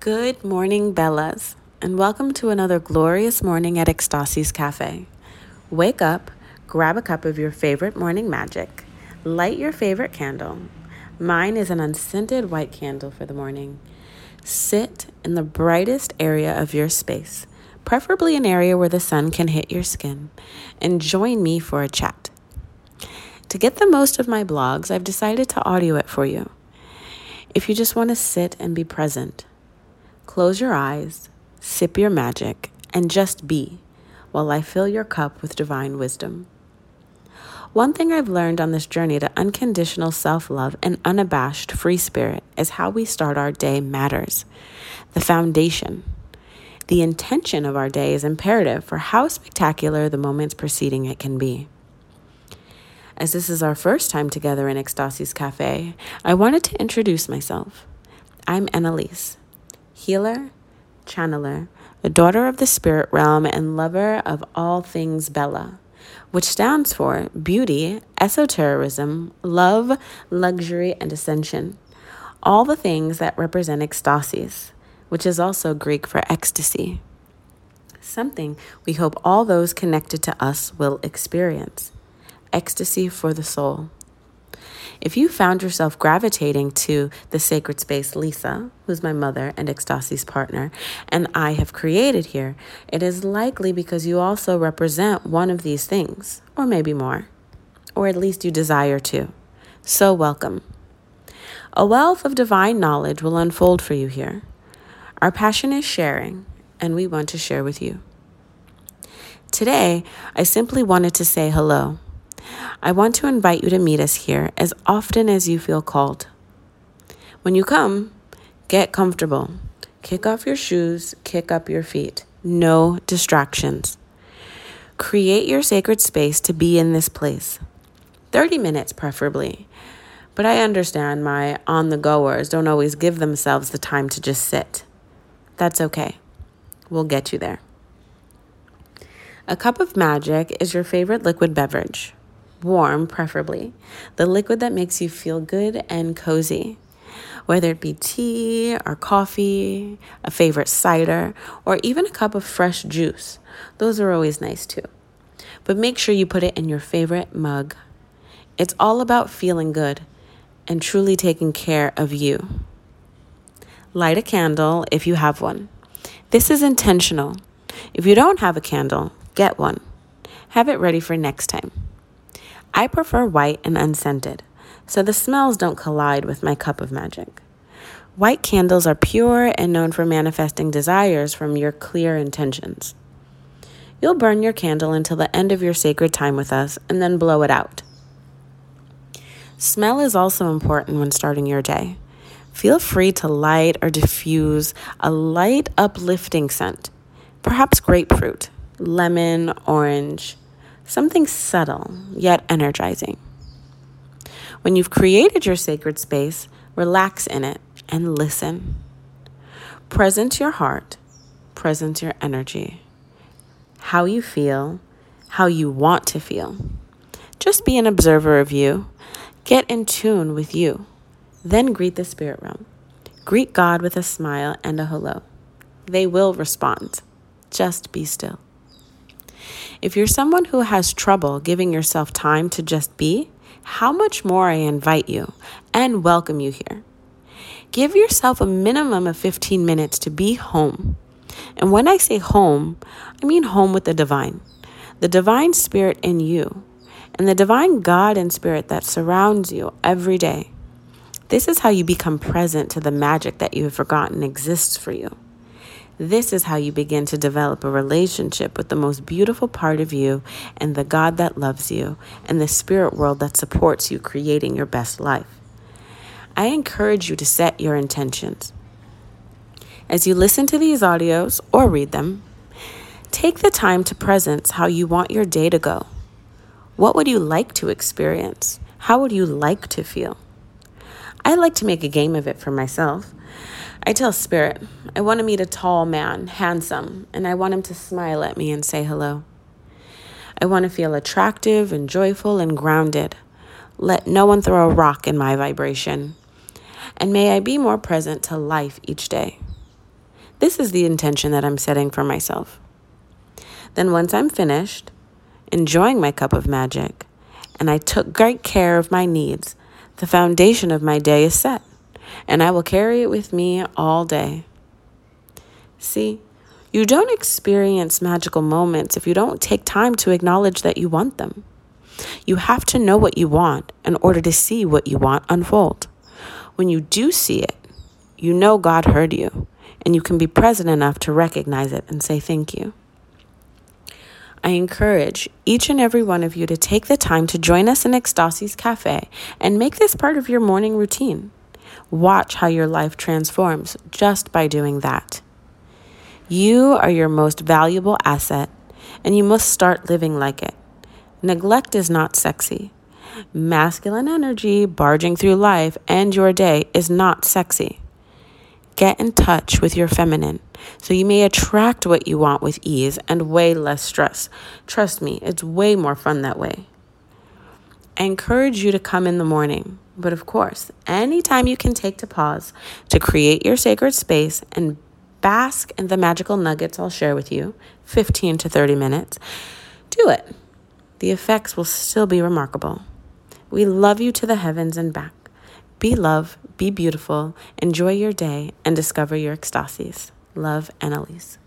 Good morning, Bellas, and welcome to another glorious morning at Ekstasis Cafe. Wake up, grab a cup of your favorite morning magic, light your favorite candle. Mine is an unscented white candle for the morning. Sit in the brightest area of your space, preferably an area where the sun can hit your skin, and join me for a chat. To get the most of my blogs, I've decided to audio it for you. If you just want to sit and be present, Close your eyes, sip your magic, and just be while I fill your cup with divine wisdom. One thing I've learned on this journey to unconditional self love and unabashed free spirit is how we start our day matters. The foundation, the intention of our day is imperative for how spectacular the moments preceding it can be. As this is our first time together in Ekstasis Cafe, I wanted to introduce myself. I'm Annalise healer, channeler, a daughter of the spirit realm, and lover of all things Bella, which stands for beauty, esotericism, love, luxury, and ascension. All the things that represent Ekstasis, which is also Greek for ecstasy. Something we hope all those connected to us will experience. Ecstasy for the soul. If you found yourself gravitating to the sacred space Lisa, who's my mother and Ekstasis partner, and I have created here, it is likely because you also represent one of these things, or maybe more, or at least you desire to. So, welcome. A wealth of divine knowledge will unfold for you here. Our passion is sharing, and we want to share with you. Today, I simply wanted to say hello I want to invite you to meet us here as often as you feel called. When you come, get comfortable. Kick off your shoes, kick up your feet. No distractions. Create your sacred space to be in this place. 30 minutes, preferably. But I understand my on the goers don't always give themselves the time to just sit. That's okay. We'll get you there. A cup of magic is your favorite liquid beverage warm, preferably, the liquid that makes you feel good and cozy. Whether it be tea or coffee, a favorite cider, or even a cup of fresh juice, those are always nice too. But make sure you put it in your favorite mug. It's all about feeling good and truly taking care of you. Light a candle if you have one. This is intentional. If you don't have a candle, get one. Have it ready for next time. I prefer white and unscented, so the smells don't collide with my cup of magic. White candles are pure and known for manifesting desires from your clear intentions. You'll burn your candle until the end of your sacred time with us and then blow it out. Smell is also important when starting your day. Feel free to light or diffuse a light, uplifting scent, perhaps grapefruit, lemon, orange, something subtle yet energizing. When you've created your sacred space, relax in it and listen. Present your heart, present your energy, how you feel, how you want to feel. Just be an observer of you. Get in tune with you. Then greet the spirit realm. Greet God with a smile and a hello. They will respond. Just be still. If you're someone who has trouble giving yourself time to just be, how much more I invite you and welcome you here. Give yourself a minimum of 15 minutes to be home. And when I say home, I mean home with the divine, the divine spirit in you, and the divine God and spirit that surrounds you every day. This is how you become present to the magic that you have forgotten exists for you. This is how you begin to develop a relationship with the most beautiful part of you and the God that loves you and the spirit world that supports you creating your best life. I encourage you to set your intentions. As you listen to these audios or read them, take the time to presence how you want your day to go. What would you like to experience? How would you like to feel? I like to make a game of it for myself. I tell Spirit, I want to meet a tall man, handsome, and I want him to smile at me and say hello. I want to feel attractive and joyful and grounded. Let no one throw a rock in my vibration. And may I be more present to life each day. This is the intention that I'm setting for myself. Then, once I'm finished enjoying my cup of magic and I took great care of my needs, the foundation of my day is set, and I will carry it with me all day. See, you don't experience magical moments if you don't take time to acknowledge that you want them. You have to know what you want in order to see what you want unfold. When you do see it, you know God heard you, and you can be present enough to recognize it and say thank you. I encourage each and every one of you to take the time to join us in Ekstasis Cafe and make this part of your morning routine. Watch how your life transforms just by doing that. You are your most valuable asset, and you must start living like it. Neglect is not sexy. Masculine energy barging through life and your day is not sexy. Get in touch with your feminine so you may attract what you want with ease and way less stress. Trust me, it's way more fun that way. I encourage you to come in the morning, but of course, any time you can take to pause to create your sacred space and bask in the magical nuggets I'll share with you, 15 to 30 minutes, do it the effects will still be remarkable. We love you to the heavens and back. Be love, be beautiful, enjoy your day, and discover your ecstasies. Love, Annalise.